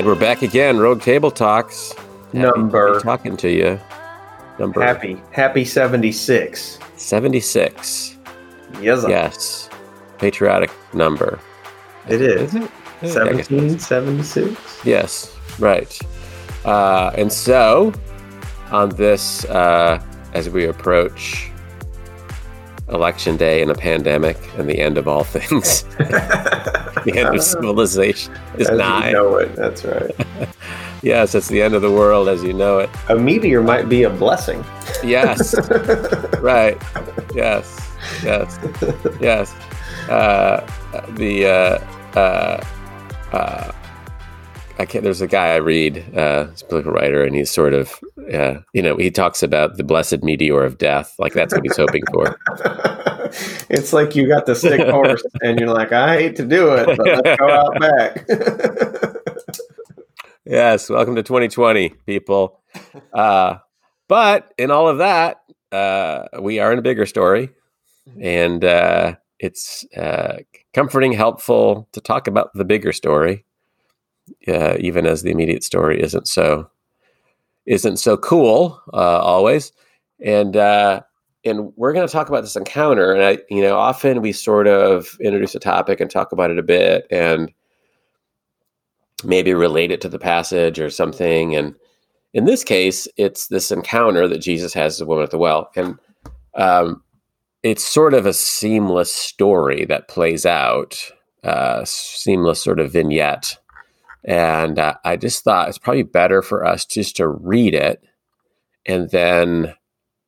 And we're back again, Rogue Table Talks. Happy Number. to talking to you. Number Happy, happy 76. 76. Yes, Yes. Patriotic number. it is. it? Yeah, I guess it is. 1776. Yes, right. Uh, and so, on this, uh, as we approach election day and a pandemic and the end of all things, the end of civilization is As nigh. you know it. That's right. Yes, it's the end of the world as you know it. A meteor might be a blessing. Yes, right. Yes, yes, yes. Uh, the uh, uh, uh, I can't. There's a guy I read, uh, he's a political writer, and he's sort of, uh, you know, he talks about the blessed meteor of death. Like that's what he's hoping for. it's like you got the sick horse, and you're like, I hate to do it, but let's go out back. Yes, welcome to 2020, people. Uh, but in all of that, uh, we are in a bigger story, and uh, it's uh, comforting, helpful to talk about the bigger story, uh, even as the immediate story isn't so isn't so cool uh, always. And uh, and we're going to talk about this encounter, and I, you know, often we sort of introduce a topic and talk about it a bit, and maybe relate it to the passage or something. And in this case, it's this encounter that Jesus has with the woman at the well. And um, it's sort of a seamless story that plays out, uh, seamless sort of vignette. And uh, I just thought it's probably better for us just to read it and then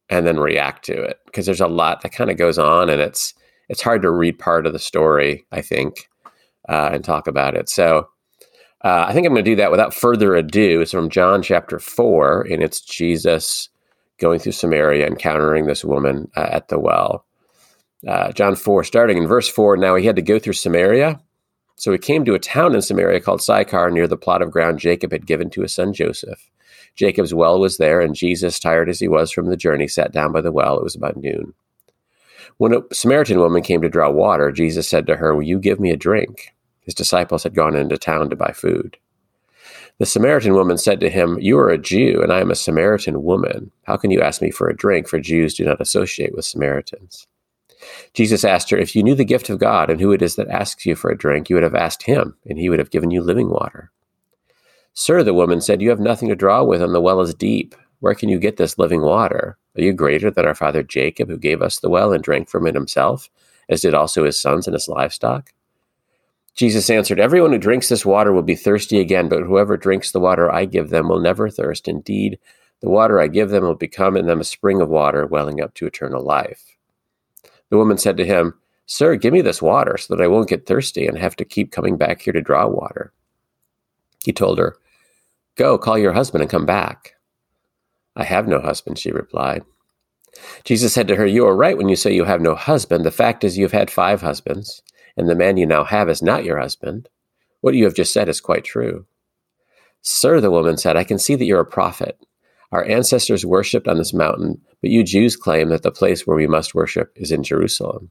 and then react to it because there's a lot that kind of goes on and it's it's hard to read part of the story I think uh, and talk about it. So uh, I think I'm going to do that without further ado. It's from John chapter 4, and it's Jesus going through Samaria, encountering this woman uh, at the well. Uh, John 4, starting in verse 4 Now he had to go through Samaria. So he came to a town in Samaria called Sychar near the plot of ground Jacob had given to his son Joseph. Jacob's well was there, and Jesus, tired as he was from the journey, sat down by the well. It was about noon. When a Samaritan woman came to draw water, Jesus said to her, Will you give me a drink? His disciples had gone into town to buy food. The Samaritan woman said to him, You are a Jew, and I am a Samaritan woman. How can you ask me for a drink? For Jews do not associate with Samaritans. Jesus asked her, If you knew the gift of God and who it is that asks you for a drink, you would have asked him, and he would have given you living water. Sir, the woman said, You have nothing to draw with, and the well is deep. Where can you get this living water? Are you greater than our father Jacob, who gave us the well and drank from it himself, as did also his sons and his livestock? Jesus answered, Everyone who drinks this water will be thirsty again, but whoever drinks the water I give them will never thirst. Indeed, the water I give them will become in them a spring of water welling up to eternal life. The woman said to him, Sir, give me this water so that I won't get thirsty and have to keep coming back here to draw water. He told her, Go, call your husband and come back. I have no husband, she replied. Jesus said to her, You are right when you say you have no husband. The fact is, you have had five husbands and the man you now have is not your husband. What you have just said is quite true. Sir, the woman said, I can see that you're a prophet. Our ancestors worshipped on this mountain, but you Jews claim that the place where we must worship is in Jerusalem.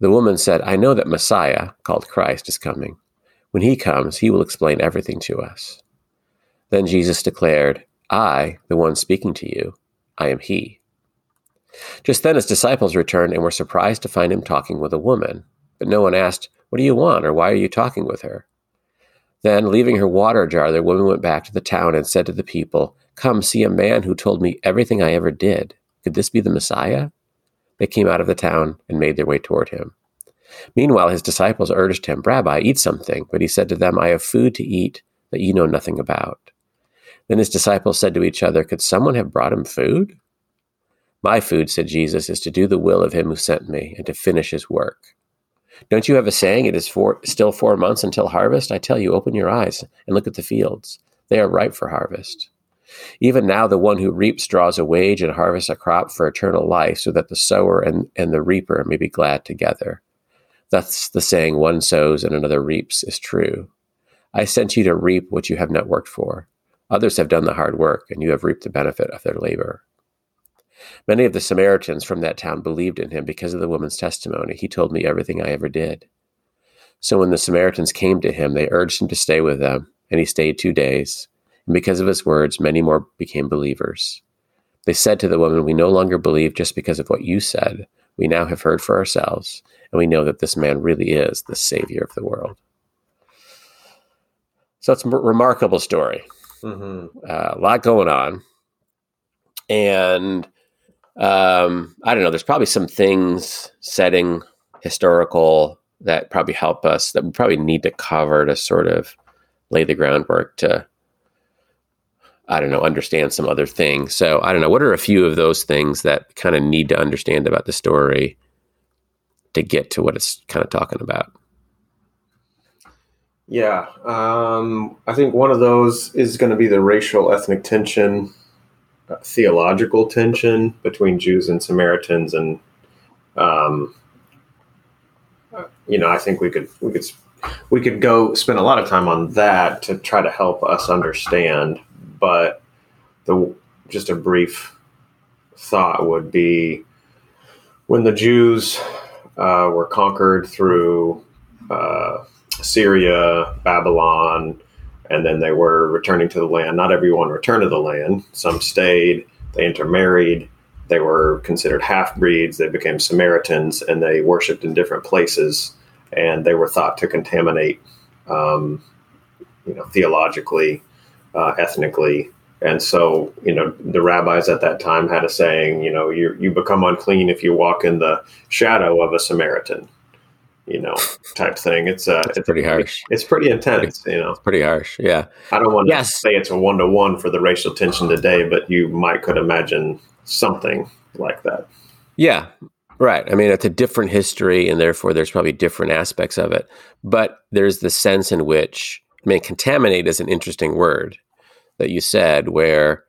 The woman said, I know that Messiah, called Christ, is coming. When he comes, he will explain everything to us. Then Jesus declared, I, the one speaking to you, I am he. Just then his disciples returned and were surprised to find him talking with a woman. But no one asked, What do you want, or why are you talking with her? Then, leaving her water jar, the woman went back to the town and said to the people, Come see a man who told me everything I ever did. Could this be the Messiah? They came out of the town and made their way toward him. Meanwhile, his disciples urged him, Rabbi, eat something. But he said to them, I have food to eat that you know nothing about. Then his disciples said to each other, Could someone have brought him food? My food, said Jesus, is to do the will of him who sent me and to finish his work. Don't you have a saying, It is four, still four months until harvest? I tell you, open your eyes and look at the fields. They are ripe for harvest. Even now, the one who reaps draws a wage and harvests a crop for eternal life, so that the sower and, and the reaper may be glad together. Thus, the saying, one sows and another reaps, is true. I sent you to reap what you have not worked for. Others have done the hard work, and you have reaped the benefit of their labor. Many of the Samaritans from that town believed in him because of the woman's testimony. He told me everything I ever did. So when the Samaritans came to him, they urged him to stay with them, and he stayed two days. And because of his words, many more became believers. They said to the woman, We no longer believe just because of what you said. We now have heard for ourselves, and we know that this man really is the Savior of the world. So it's a remarkable story. Mm-hmm. Uh, a lot going on. And um, I don't know, there's probably some things, setting, historical, that probably help us, that we probably need to cover to sort of lay the groundwork to I don't know, understand some other things. So I don't know. What are a few of those things that kind of need to understand about the story to get to what it's kind of talking about? Yeah, um, I think one of those is going to be the racial ethnic tension, uh, theological tension between Jews and Samaritans, and um, you know, I think we could we could we could go spend a lot of time on that to try to help us understand but the just a brief thought would be when the Jews uh, were conquered through uh, Syria, Babylon, and then they were returning to the land. Not everyone returned to the land. Some stayed. They intermarried. They were considered half breeds. They became Samaritans, and they worshipped in different places. And they were thought to contaminate, um, you know, theologically uh, ethnically. And so, you know, the rabbis at that time had a saying, you know, you you become unclean if you walk in the shadow of a Samaritan, you know, type thing. It's uh, it's pretty harsh. It's pretty intense, you know. It's pretty harsh. Yeah. I don't want yes. to say it's a one to one for the racial tension today, but you might could imagine something like that. Yeah. Right. I mean, it's a different history, and therefore there's probably different aspects of it. But there's the sense in which, I mean, contaminate is an interesting word that you said, where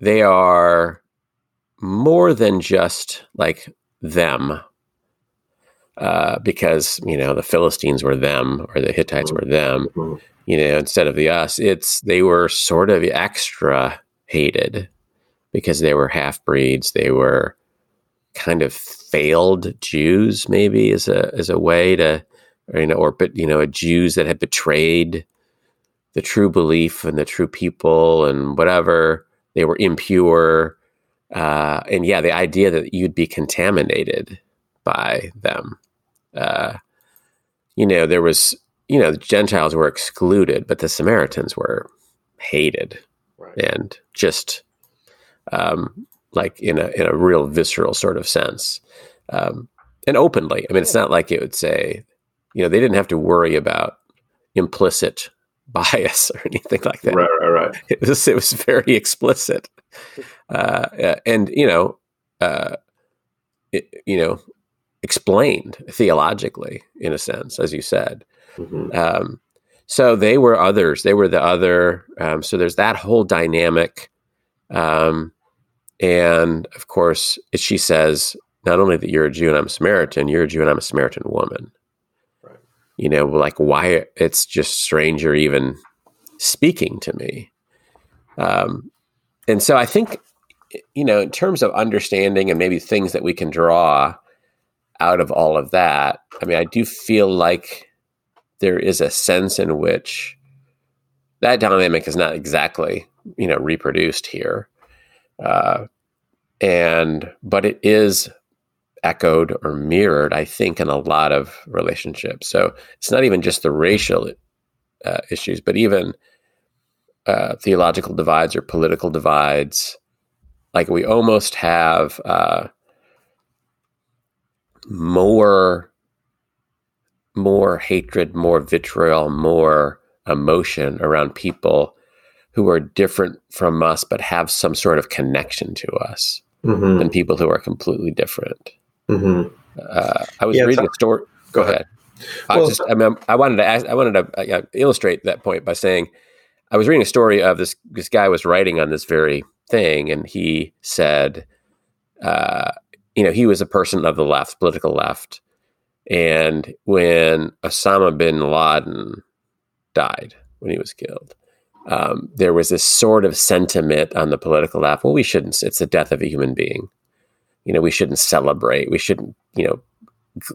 they are more than just like them. Uh, because you know the Philistines were them or the Hittites were them, mm-hmm. you know, instead of the us, it's they were sort of extra hated because they were half breeds. They were kind of failed Jews, maybe as a as a way to, or, you know, or but you know, a Jews that had betrayed the true belief and the true people and whatever they were impure uh, and yeah the idea that you'd be contaminated by them. Uh, you know there was you know the gentiles were excluded but the samaritans were hated right. and just um, like in a in a real visceral sort of sense um, and openly. I mean it's not like it would say you know they didn't have to worry about implicit bias or anything like that. Right, right, right. It was it was very explicit, uh, and you know, uh, it, you know, explained theologically in a sense, as you said. Mm-hmm. Um, so they were others. They were the other. Um, so there's that whole dynamic, um, and of course, she says not only that you're a Jew and I'm a Samaritan, you're a Jew and I'm a Samaritan woman you know, like why it's just stranger even speaking to me. Um, and so I think, you know, in terms of understanding and maybe things that we can draw out of all of that, I mean, I do feel like there is a sense in which that dynamic is not exactly, you know, reproduced here. Uh, and, but it is echoed or mirrored, I think, in a lot of relationships. So it's not even just the racial uh, issues, but even uh, theological divides or political divides. Like we almost have uh, more, more hatred, more vitriol, more emotion around people who are different from us, but have some sort of connection to us. Mm-hmm. than people who are completely different. Mm-hmm. Uh, I was yeah, reading a story. Go ahead. I just, I, mean, I wanted to ask, I wanted to uh, illustrate that point by saying, I was reading a story of this this guy was writing on this very thing, and he said, uh, you know, he was a person of the left, political left, and when Osama bin Laden died, when he was killed, um, there was this sort of sentiment on the political left. Well, we shouldn't. It's the death of a human being. You know, we shouldn't celebrate. We shouldn't, you know,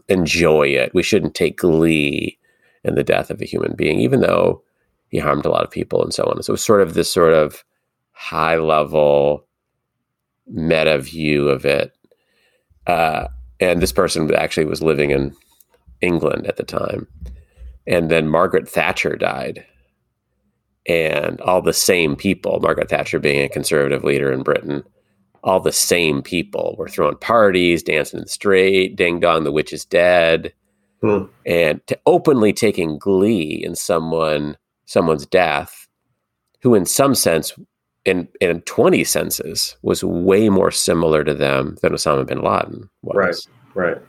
enjoy it. We shouldn't take glee in the death of a human being, even though he harmed a lot of people and so on. So it was sort of this sort of high level meta view of it. Uh, and this person actually was living in England at the time. And then Margaret Thatcher died. And all the same people, Margaret Thatcher being a conservative leader in Britain, all the same people were throwing parties, dancing in the street, ding dong, the witch is dead, hmm. and to openly taking glee in someone someone's death, who in some sense, in in twenty senses, was way more similar to them than Osama bin Laden was. Right, right.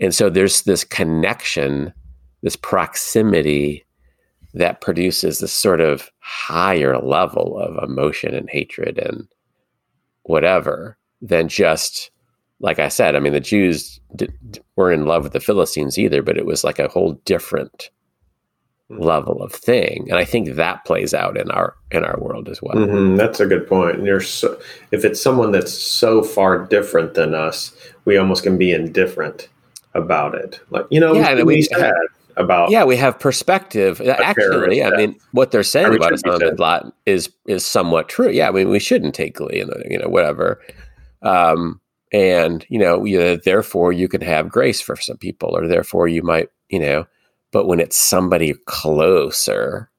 And so there's this connection, this proximity that produces this sort of higher level of emotion and hatred and whatever than just like I said. I mean, the Jews d- weren't in love with the Philistines either, but it was like a whole different hmm. level of thing, and I think that plays out in our in our world as well. Mm-hmm. That's a good point. And you're so, if it's someone that's so far different than us, we almost can be indifferent about it. Like you know, yeah, we, we sad about yeah, we have perspective. Actually, I mean, what they're saying about Osama bin Laden is is somewhat true. Yeah, I mean, we shouldn't take glee in the you know whatever. Um, and you know, you therefore you can have grace for some people, or therefore you might you know. But when it's somebody closer,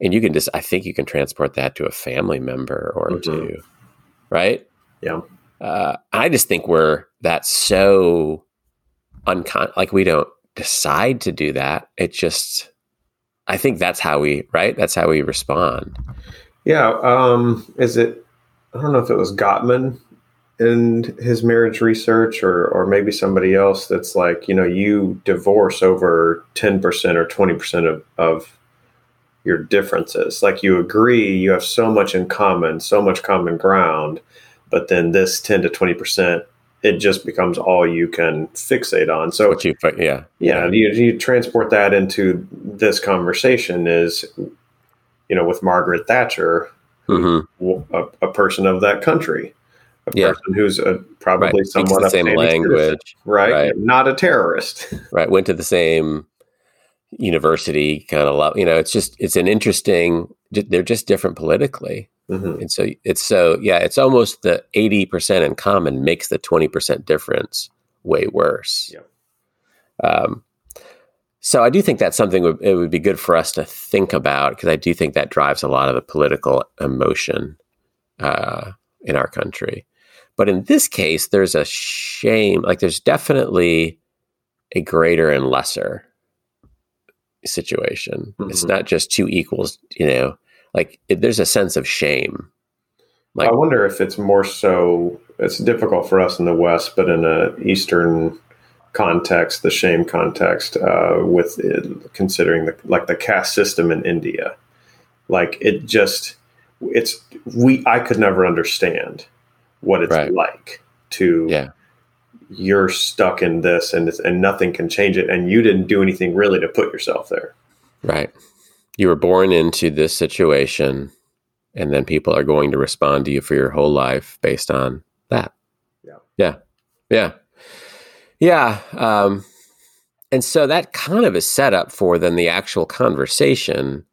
and you can just, I think you can transport that to a family member or mm-hmm. two, right? Yeah. Uh, I just think we're that's so uncon like we don't decide to do that. It just, I think that's how we, right? That's how we respond. Yeah. Um, is it, I don't know if it was Gottman in his marriage research or, or maybe somebody else that's like, you know, you divorce over 10% or 20% of, of your differences. Like you agree, you have so much in common, so much common ground, but then this 10 to 20% it just becomes all you can fixate on. So, what you, yeah, yeah, you, you transport that into this conversation is, you know, with Margaret Thatcher, mm-hmm. a, a, person of that country, a yeah. person who's a, probably right. somewhat the same language, right? right? Not a terrorist, right? Went to the same university, kind of love. You know, it's just it's an interesting. They're just different politically. Mm-hmm. And so it's so, yeah, it's almost the 80% in common makes the 20% difference way worse. Yeah. Um, so I do think that's something it would be good for us to think about because I do think that drives a lot of the political emotion uh, in our country. But in this case, there's a shame. Like there's definitely a greater and lesser situation. Mm-hmm. It's not just two equals, you know, like it, there's a sense of shame. Like, I wonder if it's more so. It's difficult for us in the West, but in a Eastern context, the shame context, uh, with it, considering the like the caste system in India, like it just it's we I could never understand what it's right. like to yeah you're stuck in this and and nothing can change it and you didn't do anything really to put yourself there right you were born into this situation and then people are going to respond to you for your whole life based on that. Yeah. Yeah. Yeah. Yeah um, and so that kind of is set up for then the actual conversation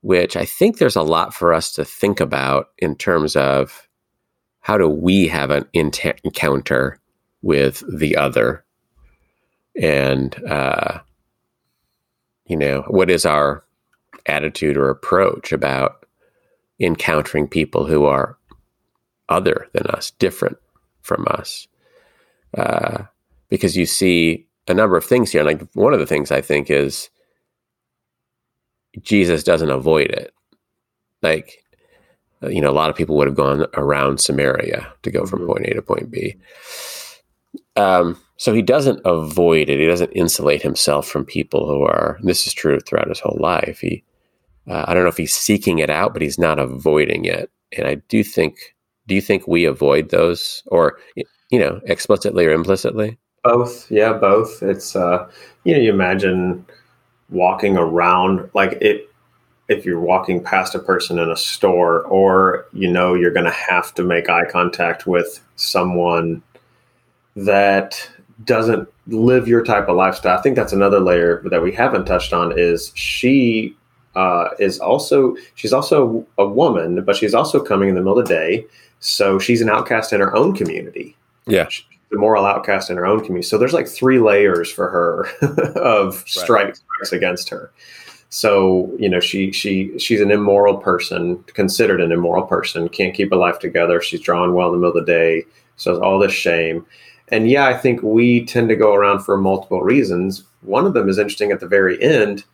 which i think there's a lot for us to think about in terms of how do we have an encounter with the other? And uh, you know what is our attitude or approach about encountering people who are other than us, different from us. Uh, because you see a number of things here. Like one of the things I think is Jesus doesn't avoid it. Like, you know, a lot of people would have gone around Samaria to go from mm-hmm. point A to point B. Um, so he doesn't avoid it. He doesn't insulate himself from people who are. this is true throughout his whole life. He uh, I don't know if he's seeking it out, but he's not avoiding it. And I do think, do you think we avoid those or, you know, explicitly or implicitly? Both. Yeah, both. It's, uh, you know, you imagine walking around like it, if you're walking past a person in a store or you know you're going to have to make eye contact with someone that doesn't live your type of lifestyle i think that's another layer that we haven't touched on is she uh, is also she's also a woman but she's also coming in the middle of the day so she's an outcast in her own community yeah she's a moral outcast in her own community so there's like three layers for her of strikes right. against her so you know she she she's an immoral person, considered an immoral person, can't keep a life together. She's drawn well in the middle of the day, so all this shame. And yeah, I think we tend to go around for multiple reasons. One of them is interesting at the very end.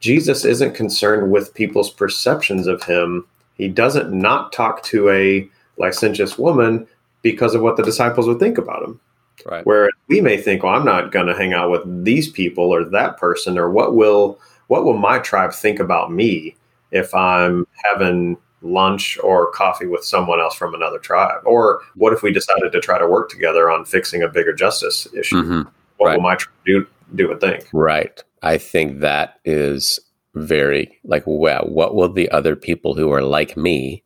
Jesus isn't concerned with people's perceptions of him. He doesn't not talk to a licentious woman because of what the disciples would think about him. Right. Where we may think, well, I'm not going to hang out with these people or that person, or what will what will my tribe think about me if I'm having lunch or coffee with someone else from another tribe? Or what if we decided to try to work together on fixing a bigger justice issue? Mm-hmm. What right. will my tribe do, do and think? Right. I think that is very like, well, what will the other people who are like me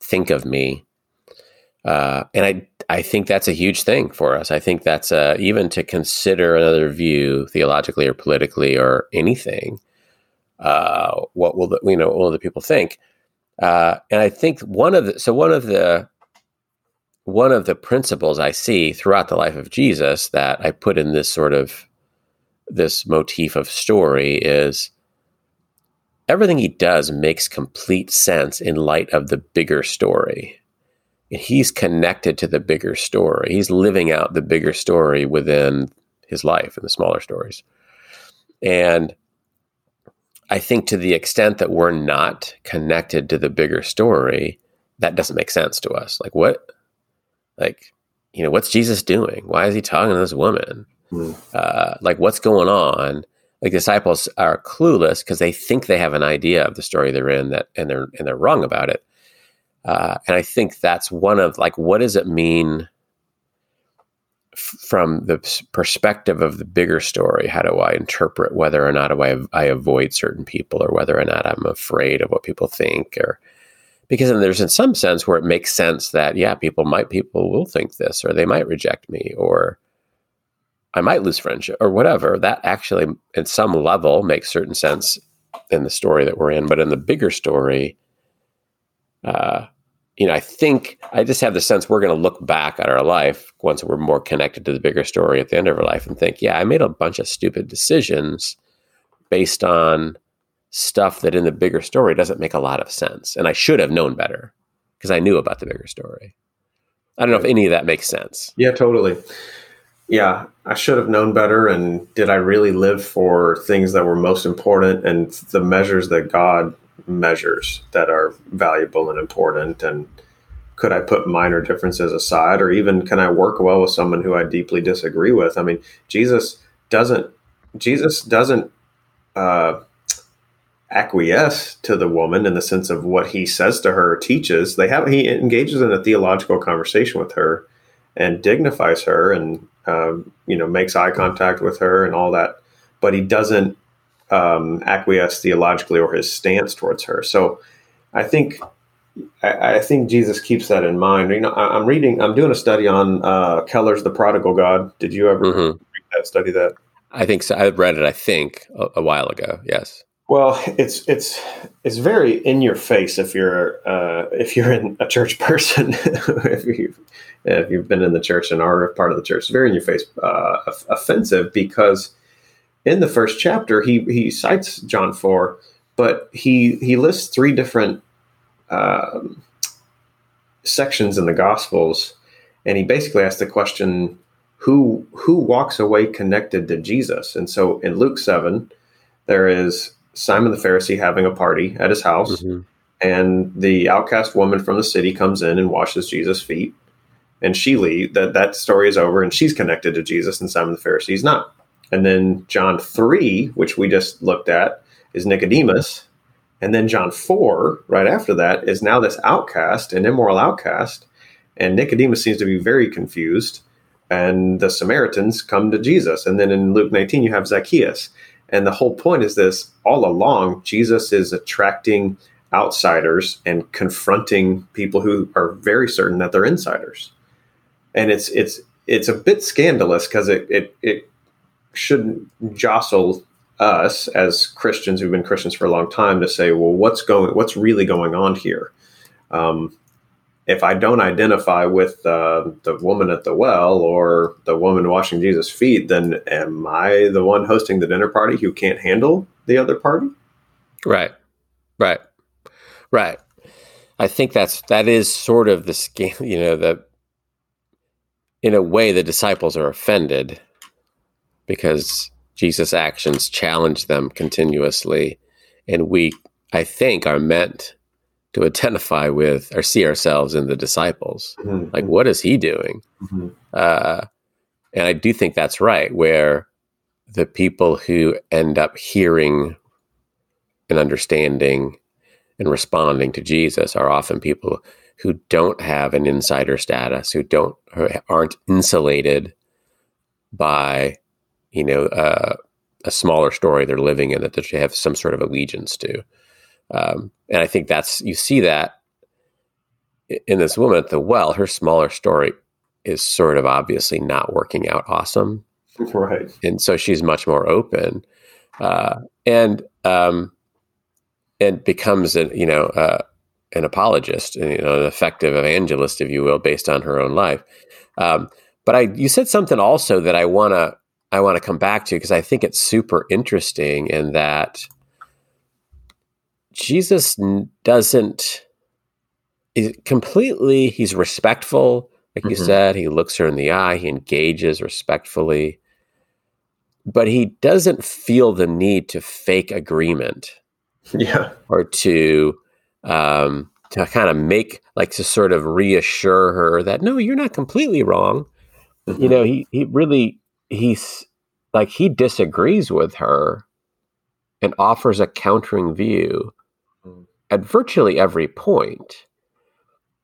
think of me? Uh, and I, I think that's a huge thing for us. I think that's uh, even to consider another view theologically or politically or anything. Uh, what will the you know what will the people think? Uh, and I think one of the so one of the one of the principles I see throughout the life of Jesus that I put in this sort of this motif of story is everything he does makes complete sense in light of the bigger story he's connected to the bigger story. He's living out the bigger story within his life and the smaller stories. And I think to the extent that we're not connected to the bigger story, that doesn't make sense to us. Like what like you know, what's Jesus doing? Why is he talking to this woman? Uh, like what's going on? Like disciples are clueless because they think they have an idea of the story they're in that and they're and they're wrong about it. Uh, and I think that's one of like, what does it mean f- from the perspective of the bigger story? How do I interpret whether or not I, I avoid certain people or whether or not I'm afraid of what people think or because there's in some sense where it makes sense that yeah people might people will think this or they might reject me or I might lose friendship or whatever that actually at some level makes certain sense in the story that we're in but in the bigger story uh, you know, I think I just have the sense we're going to look back at our life once we're more connected to the bigger story at the end of our life and think, yeah, I made a bunch of stupid decisions based on stuff that in the bigger story doesn't make a lot of sense. And I should have known better because I knew about the bigger story. I don't know if any of that makes sense. Yeah, totally. Yeah, I should have known better. And did I really live for things that were most important and the measures that God measures that are valuable and important and could I put minor differences aside or even can I work well with someone who I deeply disagree with? I mean, Jesus doesn't Jesus doesn't uh, acquiesce to the woman in the sense of what he says to her teaches. They have he engages in a theological conversation with her and dignifies her and um, you know makes eye contact with her and all that, but he doesn't um, acquiesce theologically or his stance towards her. So I think I, I, think Jesus keeps that in mind. You know, I, am reading, I'm doing a study on uh, Keller's The Prodigal God. Did you ever mm-hmm. read that, study that? I think so. I read it. I think a, a, while ago. Yes. Well, it's it's it's very in your face if you're uh, if you're in a church person if you if you've been in the church and are part of the church. It's very in your face uh, offensive because in the first chapter, he he cites John four, but he he lists three different um, sections in the Gospels, and he basically asks the question, who who walks away connected to Jesus? And so in Luke seven, there is Simon the Pharisee having a party at his house, mm-hmm. and the outcast woman from the city comes in and washes Jesus' feet, and she leaves. That that story is over, and she's connected to Jesus, and Simon the Pharisee is not. And then John 3, which we just looked at, is Nicodemus. And then John 4, right after that, is now this outcast, an immoral outcast. And Nicodemus seems to be very confused. And the Samaritans come to Jesus. And then in Luke 19, you have Zacchaeus. And the whole point is this all along, Jesus is attracting outsiders and confronting people who are very certain that they're insiders. And it's it's it's a bit scandalous because it, it it shouldn't jostle us as Christians who've been Christians for a long time to say, well, what's going, what's really going on here? Um, if I don't identify with uh, the woman at the well or the woman washing Jesus' feet, then am I the one hosting the dinner party who can't handle the other party? Right, right, right. I think that's that is sort of the scale. You know, the in a way the disciples are offended because Jesus' actions challenge them continuously. And we, I think, are meant to identify with or see ourselves in the disciples. Mm-hmm. Like, what is he doing? Mm-hmm. Uh, and I do think that's right, where the people who end up hearing and understanding and responding to Jesus are often people who don't have an insider status, who don't aren't insulated by you know, uh, a smaller story they're living in that they have some sort of allegiance to. Um, and I think that's, you see that in this woman at the well, her smaller story is sort of obviously not working out awesome. Right. And so she's much more open. Uh, and, um, and becomes an, you know, uh, an apologist, you know, an effective evangelist, if you will, based on her own life. Um, but I, you said something also that I want to I want to come back to because I think it's super interesting in that Jesus doesn't is completely he's respectful like mm-hmm. you said he looks her in the eye he engages respectfully but he doesn't feel the need to fake agreement yeah or to um to kind of make like to sort of reassure her that no you're not completely wrong mm-hmm. you know he he really he's like he disagrees with her and offers a countering view. At virtually every point.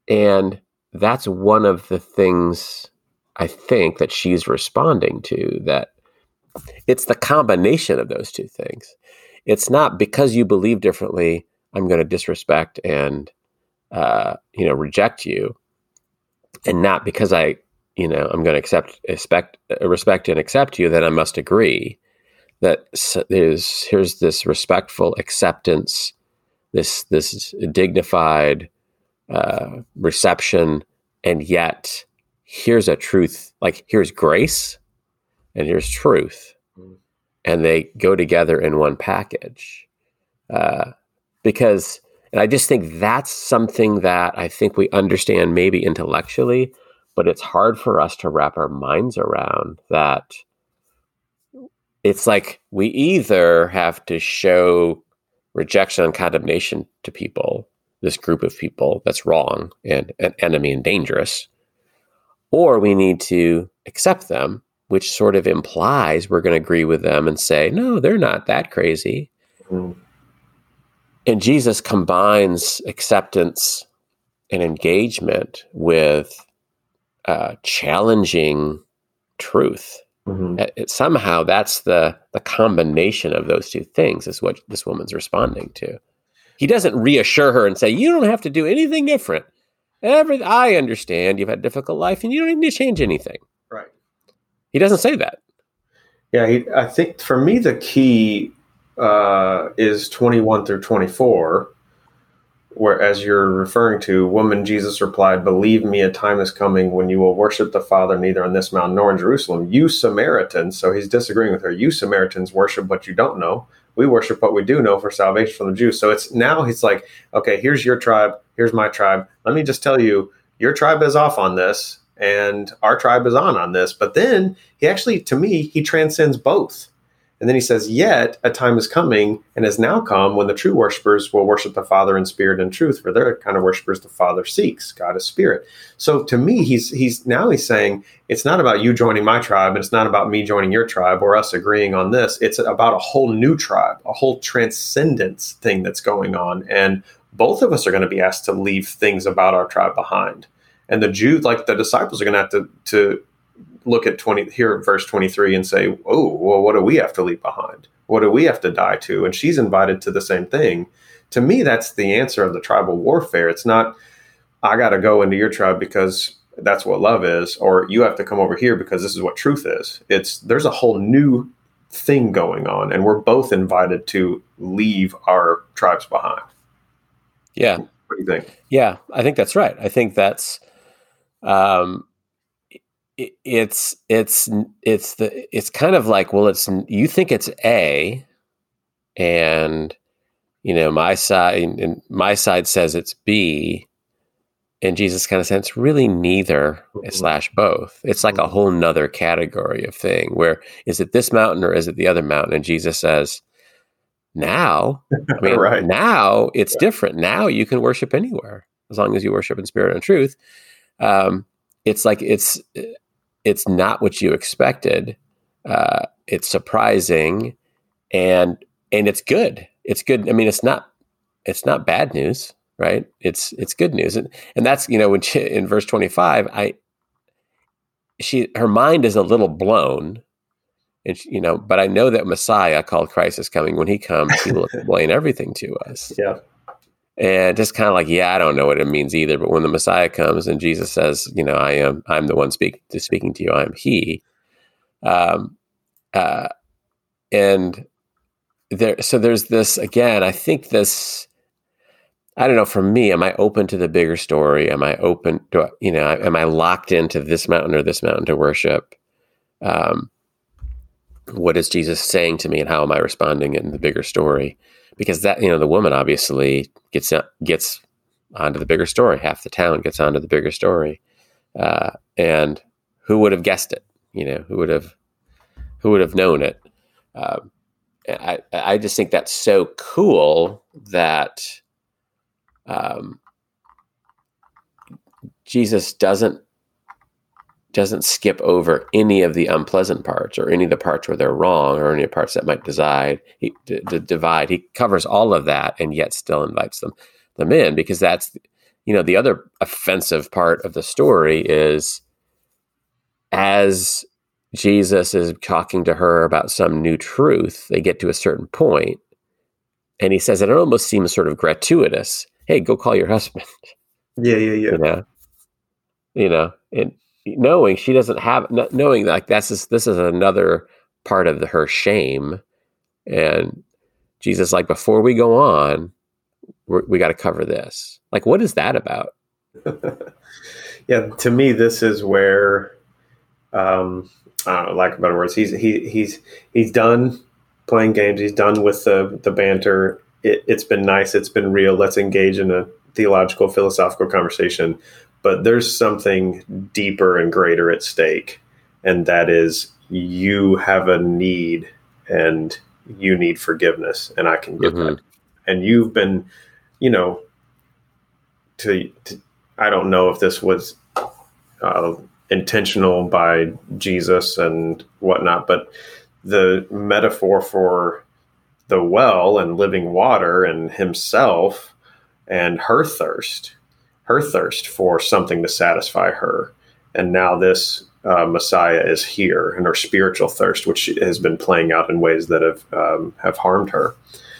And that's one of the things I think that she's responding to that it's the combination of those two things. It's not because you believe differently, I'm going to disrespect and uh, you know reject you, and not because I you know, I'm going to accept, expect, respect and accept you, then I must agree that there's here's this respectful acceptance, this this dignified uh, reception, and yet here's a truth. Like here's grace, and here's truth, mm. and they go together in one package. Uh, because, and I just think that's something that I think we understand maybe intellectually, but it's hard for us to wrap our minds around that it's like we either have to show rejection and condemnation to people this group of people that's wrong and an enemy and dangerous or we need to accept them which sort of implies we're going to agree with them and say no they're not that crazy mm. and jesus combines acceptance and engagement with uh, challenging truth. Mm-hmm. It, it, somehow that's the the combination of those two things is what this woman's responding to. He doesn't reassure her and say, "You don't have to do anything different." Every I understand you've had a difficult life and you don't need to change anything. Right. He doesn't say that. Yeah, he, I think for me the key uh, is twenty one through twenty four where as you're referring to, woman Jesus replied, Believe me, a time is coming when you will worship the Father neither on this mountain nor in Jerusalem. You Samaritans, so he's disagreeing with her, you Samaritans worship what you don't know. We worship what we do know for salvation from the Jews. So it's now he's like, okay, here's your tribe, here's my tribe. Let me just tell you, your tribe is off on this, and our tribe is on on this. But then he actually, to me, he transcends both. And then he says, Yet a time is coming and has now come when the true worshipers will worship the Father in spirit and truth, for they're the kind of worshipers the Father seeks. God is spirit. So to me, he's he's now he's saying it's not about you joining my tribe, and it's not about me joining your tribe or us agreeing on this. It's about a whole new tribe, a whole transcendence thing that's going on. And both of us are going to be asked to leave things about our tribe behind. And the Jews, like the disciples, are going to have to to look at 20 here at verse 23 and say, "Oh, well, what do we have to leave behind? What do we have to die to?" And she's invited to the same thing. To me, that's the answer of the tribal warfare. It's not I got to go into your tribe because that's what love is, or you have to come over here because this is what truth is. It's there's a whole new thing going on, and we're both invited to leave our tribes behind. Yeah. What do you think? Yeah, I think that's right. I think that's um it's it's it's the it's kind of like well it's you think it's a and you know my side and my side says it's b and jesus kind of says it's really neither slash both. It's like a whole nother category of thing where is it this mountain or is it the other mountain? And jesus says now I mean, right. now it's yeah. different. Now you can worship anywhere as long as you worship in spirit and truth. Um, it's like it's it's not what you expected. Uh, it's surprising, and and it's good. It's good. I mean, it's not it's not bad news, right? It's it's good news, and and that's you know when she, in verse twenty five, I she her mind is a little blown, and she, you know, but I know that Messiah called Christ is coming. When he comes, he will explain everything to us. Yeah. And just kind of like, yeah, I don't know what it means either. But when the Messiah comes and Jesus says, you know, I am, I'm the one speak, to speaking to you. I am He. Um, uh, and there, so there's this again. I think this. I don't know. For me, am I open to the bigger story? Am I open to you know? Am I locked into this mountain or this mountain to worship? Um, what is Jesus saying to me, and how am I responding in the bigger story? because that you know the woman obviously gets gets onto the bigger story. Half the town gets onto the bigger story, uh, and who would have guessed it? You know, who would have who would have known it? Um, I I just think that's so cool that um, Jesus doesn't doesn't skip over any of the unpleasant parts or any of the parts where they're wrong or any of the parts that might divide. He, d- d- divide. He covers all of that and yet still invites them them in because that's you know the other offensive part of the story is as Jesus is talking to her about some new truth, they get to a certain point, and he says, and it almost seems sort of gratuitous. Hey, go call your husband. Yeah, yeah, yeah. You know, you know, and knowing she doesn't have knowing like that's just, this is another part of her shame. And jesus like before we go on we got to cover this. Like what is that about? Yeah to me this is where um i don't know like better words he's he, he's he's done playing games he's done with the the banter. It, it's been nice it's been real. Let's engage in a theological philosophical conversation but there's something deeper and greater at stake and that is you have a need and you need forgiveness and i can give mm-hmm. that and you've been you know to, to i don't know if this was uh, intentional by jesus and whatnot but the metaphor for the well and living water and himself and her thirst her thirst for something to satisfy her. And now this uh, Messiah is here, and her spiritual thirst, which has been playing out in ways that have um, have harmed her.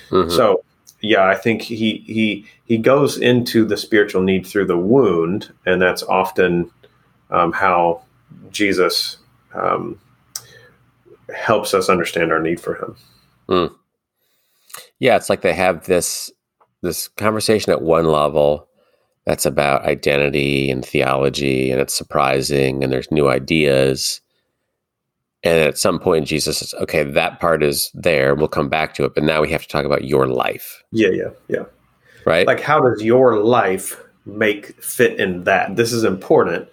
Mm-hmm. So, yeah, I think he he he goes into the spiritual need through the wound, and that's often um, how Jesus um, helps us understand our need for Him. Mm. Yeah, it's like they have this this conversation at one level, that's about identity and theology and it's surprising and there's new ideas and at some point jesus says okay that part is there we'll come back to it but now we have to talk about your life yeah yeah yeah right like how does your life make fit in that this is important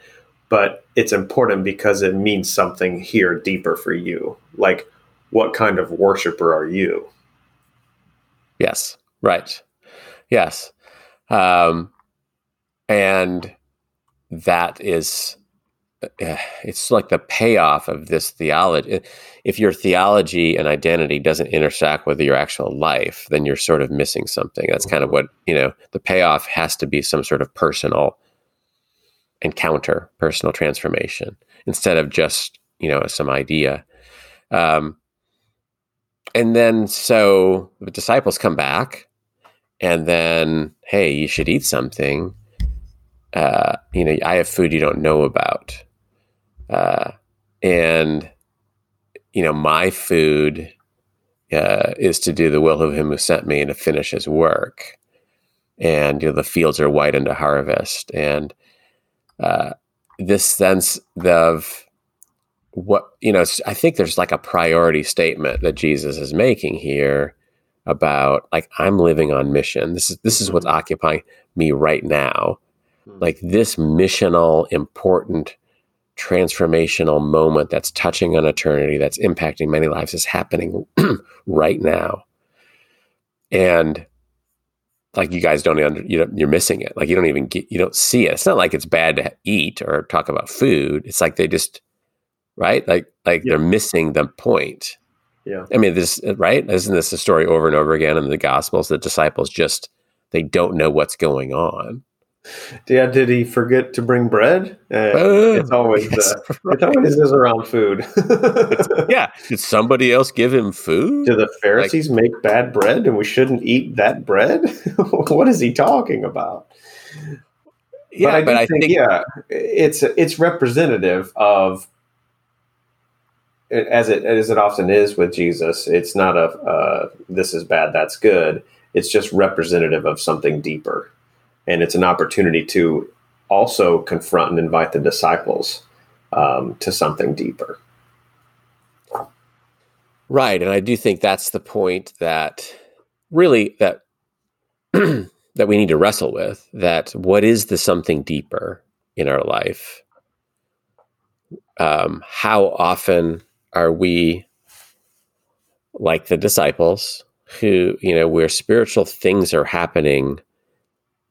but it's important because it means something here deeper for you like what kind of worshiper are you? Yes. Right. Yes. Um, and that is uh, it's like the payoff of this theology. If your theology and identity doesn't intersect with your actual life, then you're sort of missing something. That's kind of what, you know, the payoff has to be some sort of personal encounter, personal transformation, instead of just, you know, some idea. Um, and then so the disciples come back and then, hey, you should eat something. Uh, you know, I have food you don't know about. Uh, and, you know, my food uh, is to do the will of him who sent me and to finish his work. And, you know, the fields are white unto harvest. And uh, this sense of what, you know, I think there's like a priority statement that Jesus is making here about like I'm living on mission. This is this is what's mm-hmm. occupying me right now. Hmm. Like this missional important transformational moment that's touching on eternity, that's impacting many lives, is happening right now. And like you guys don't under, you know, you're missing it. Like you don't even get, you don't see it. It's not like it's bad to eat or talk about food. It's like they just, right? Like, like yeah. they're missing the point. Yeah. I mean, this, right? Isn't this a story over and over again in the gospels? The disciples just, they don't know what's going on. Yeah, did he forget to bring bread? Uh, it's always yes, uh, right. it always is around food. yeah, did somebody else give him food? Do the Pharisees like, make bad bread and we shouldn't eat that bread? what is he talking about? Yeah, but I, but I think, think, yeah, it's it's representative of as it as it often is with Jesus. It's not a uh, this is bad, that's good. It's just representative of something deeper and it's an opportunity to also confront and invite the disciples um, to something deeper. Right, and I do think that's the point that really that that we need to wrestle with. That what is the something deeper in our life? Um, how often are we like the disciples who you know where spiritual things are happening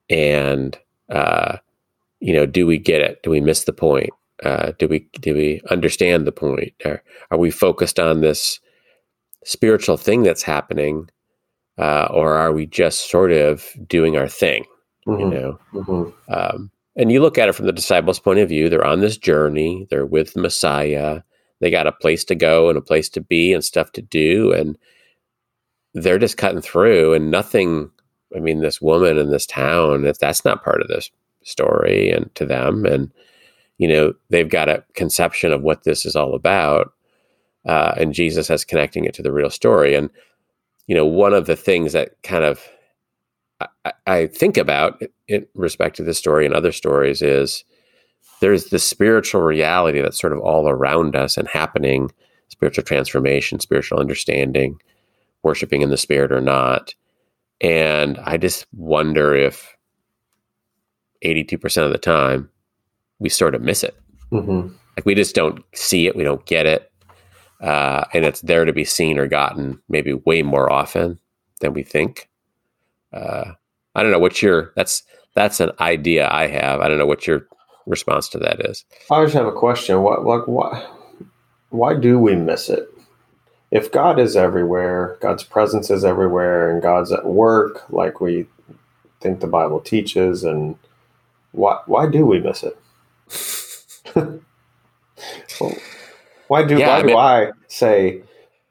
and uh, you know, do we get it? Do we miss the point? Uh, do we do we understand the point? Are, are we focused on this spiritual thing that's happening, uh, or are we just sort of doing our thing? Mm-hmm. You know, mm-hmm. um, and you look at it from the disciples' point of view. They're on this journey. They're with the Messiah. They got a place to go and a place to be and stuff to do, and they're just cutting through, and nothing I mean, this woman in this town, if that's not part of this story and to them, and you know, they've got a conception of what this is all about, uh, and Jesus has connecting it to the real story. And you know, one of the things that kind of I, I think about in respect to this story and other stories is there's the spiritual reality that's sort of all around us and happening spiritual transformation, spiritual understanding, worshiping in the spirit or not. And I just wonder if 82% of the time we sort of miss it. Mm-hmm. Like we just don't see it, we don't get it. Uh, and it's there to be seen or gotten maybe way more often than we think. Uh, I don't know what your that's that's an idea I have. I don't know what your response to that is. I just have a question. What like why why do we miss it? If God is everywhere, God's presence is everywhere, and God's at work, like we think the Bible teaches, and why why do we miss it? well, why do yeah, why I mean, do I say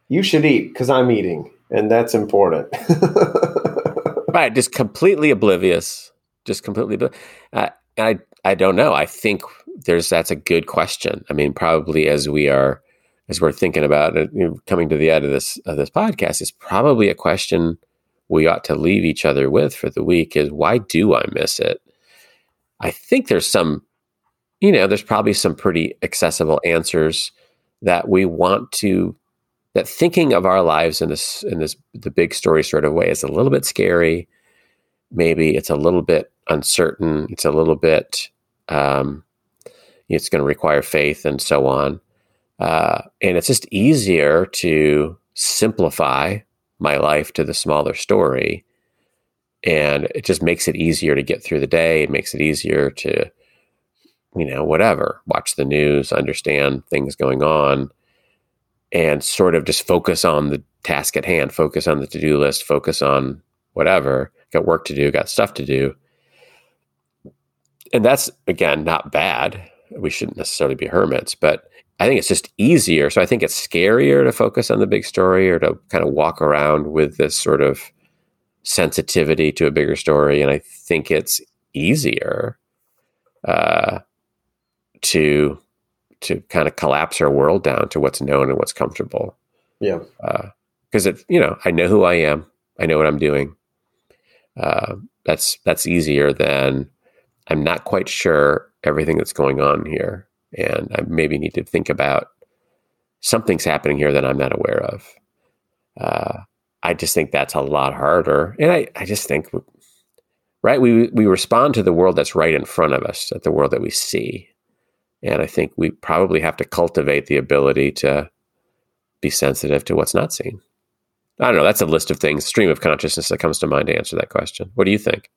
you should eat because I'm eating and that's important? right, just completely oblivious, just completely. Uh, I I don't know. I think there's that's a good question. I mean, probably as we are as we're thinking about it, you know, coming to the end of this of this podcast, is probably a question we ought to leave each other with for the week: is why do I miss it? I think there's some, you know, there's probably some pretty accessible answers that we want to. That thinking of our lives in this in this the big story sort of way is a little bit scary. Maybe it's a little bit uncertain. It's a little bit. Um, it's going to require faith and so on. Uh, and it's just easier to simplify my life to the smaller story. And it just makes it easier to get through the day. It makes it easier to, you know, whatever, watch the news, understand things going on, and sort of just focus on the task at hand, focus on the to do list, focus on whatever, got work to do, got stuff to do. And that's, again, not bad. We shouldn't necessarily be hermits, but I think it's just easier. So I think it's scarier to focus on the big story or to kind of walk around with this sort of sensitivity to a bigger story. And I think it's easier uh, to to kind of collapse our world down to what's known and what's comfortable. Yeah. Because uh, it, you know, I know who I am. I know what I'm doing. Uh, that's that's easier than I'm not quite sure everything that's going on here and I maybe need to think about something's happening here that I'm not aware of. Uh, I just think that's a lot harder, and I, I just think, right, we we respond to the world that's right in front of us, at the world that we see, and I think we probably have to cultivate the ability to be sensitive to what's not seen. I don't know. That's a list of things, stream of consciousness that comes to mind to answer that question. What do you think?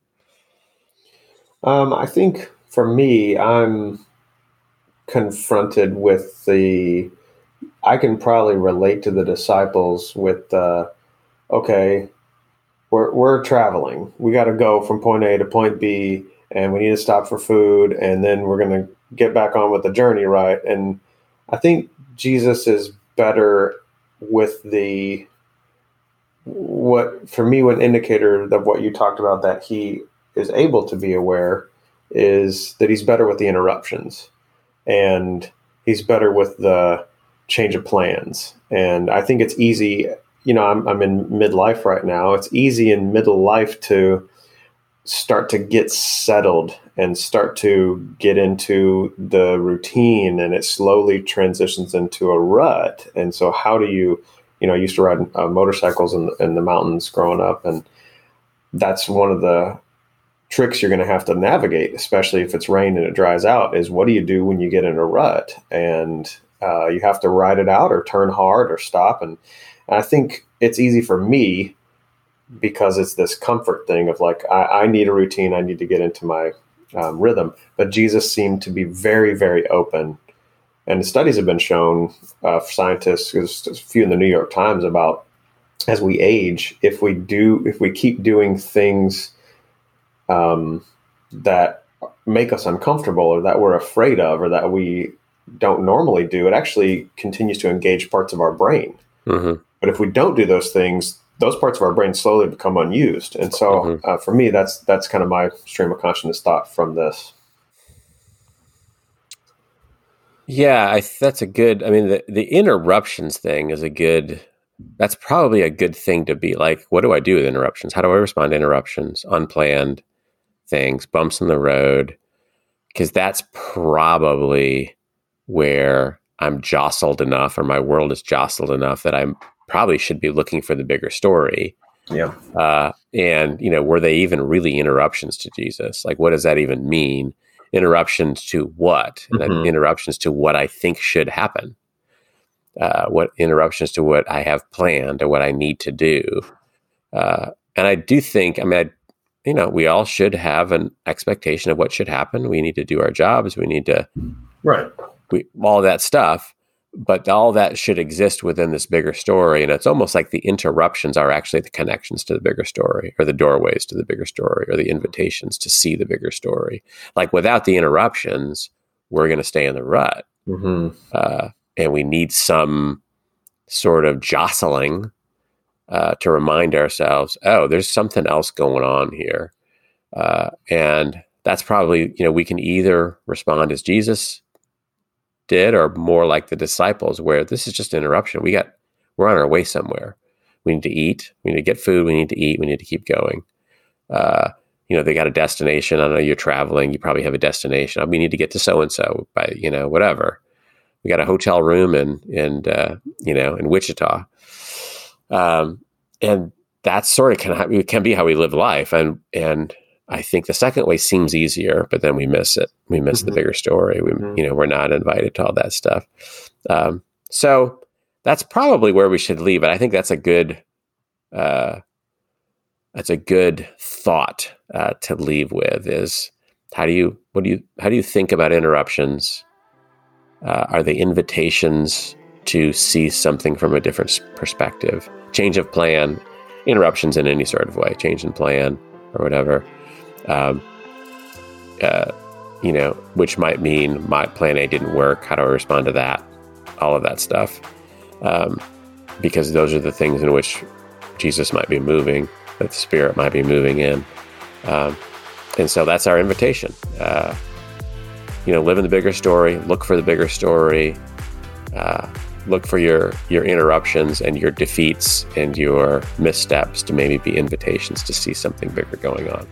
Um, I think for me, I'm confronted with the I can probably relate to the disciples with uh, okay, we're we're traveling. We got to go from point A to point B, and we need to stop for food, and then we're gonna get back on with the journey, right? And I think Jesus is better with the what for me one indicator of what you talked about that he is able to be aware is that he's better with the interruptions and he's better with the change of plans. And I think it's easy. You know, I'm, I'm in midlife right now. It's easy in middle life to start to get settled and start to get into the routine and it slowly transitions into a rut and so how do you you know i used to ride uh, motorcycles in, in the mountains growing up and that's one of the tricks you're going to have to navigate, especially if it's rain and it dries out, is what do you do when you get in a rut and uh, you have to ride it out or turn hard or stop. And, and, I think it's easy for me because it's this comfort thing of like, I, I need a routine, I need to get into my um, rhythm. But Jesus seemed to be very, very open. And studies have been shown, uh, scientists, there's a few in the New York Times about as we age, if we do, if we keep doing things um, that make us uncomfortable or that we're afraid of or that we don't normally do, it actually continues to engage parts of our brain. Mm-hmm. But if we don't do those things, those parts of our brain slowly become unused. And so, mm-hmm. uh, for me, that's that's kind of my stream of consciousness thought from this. Yeah, I, that's a good. I mean, the the interruptions thing is a good. That's probably a good thing to be like. What do I do with interruptions? How do I respond to interruptions? Unplanned things, bumps in the road, because that's probably where I'm jostled enough or my world is jostled enough that I probably should be looking for the bigger story. Yeah. Uh, and, you know, were they even really interruptions to Jesus? Like, what does that even mean? Interruptions to what? Mm-hmm. Interruptions to what I think should happen. Uh, what interruptions to what I have planned or what I need to do. Uh, and I do think, I mean, I you know, we all should have an expectation of what should happen. We need to do our jobs. We need to, right? We all that stuff, but all that should exist within this bigger story. And it's almost like the interruptions are actually the connections to the bigger story, or the doorways to the bigger story, or the invitations to see the bigger story. Like without the interruptions, we're going to stay in the rut, mm-hmm. uh, and we need some sort of jostling uh, to remind ourselves, oh, there's something else going on here. Uh, and that's probably, you know, we can either respond as Jesus did or more like the disciples, where this is just an interruption. We got, we're on our way somewhere. We need to eat. We need to get food. We need to eat. We need to keep going. Uh, you know, they got a destination. I know you're traveling. You probably have a destination. We need to get to so and so by, you know, whatever. We got a hotel room in, in, uh, you know, in Wichita um, and that's sort of can, can be how we live life. And, and I think the second way seems easier, but then we miss it. We miss mm-hmm. the bigger story. We, mm-hmm. you know, we're not invited to all that stuff. Um, so that's probably where we should leave it. I think that's a good uh, that's a good thought uh, to leave with. Is how do you what do you how do you think about interruptions? Uh, are they invitations to see something from a different perspective? Change of plan, interruptions in any sort of way, change in plan or whatever. Um, uh, you know, which might mean my plan A didn't work. How do I respond to that? All of that stuff um, because those are the things in which Jesus might be moving, that the Spirit might be moving in. Um, and so that's our invitation. Uh, you know, live in the bigger story, look for the bigger story, uh, look for your your interruptions and your defeats and your missteps to maybe be invitations to see something bigger going on.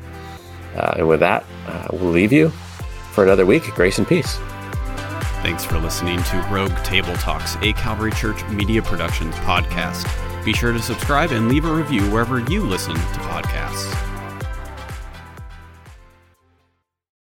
Uh, and with that, uh, we'll leave you for another week. Grace and peace. Thanks for listening to Rogue Table Talks, a Calvary Church Media Productions podcast. Be sure to subscribe and leave a review wherever you listen to podcasts.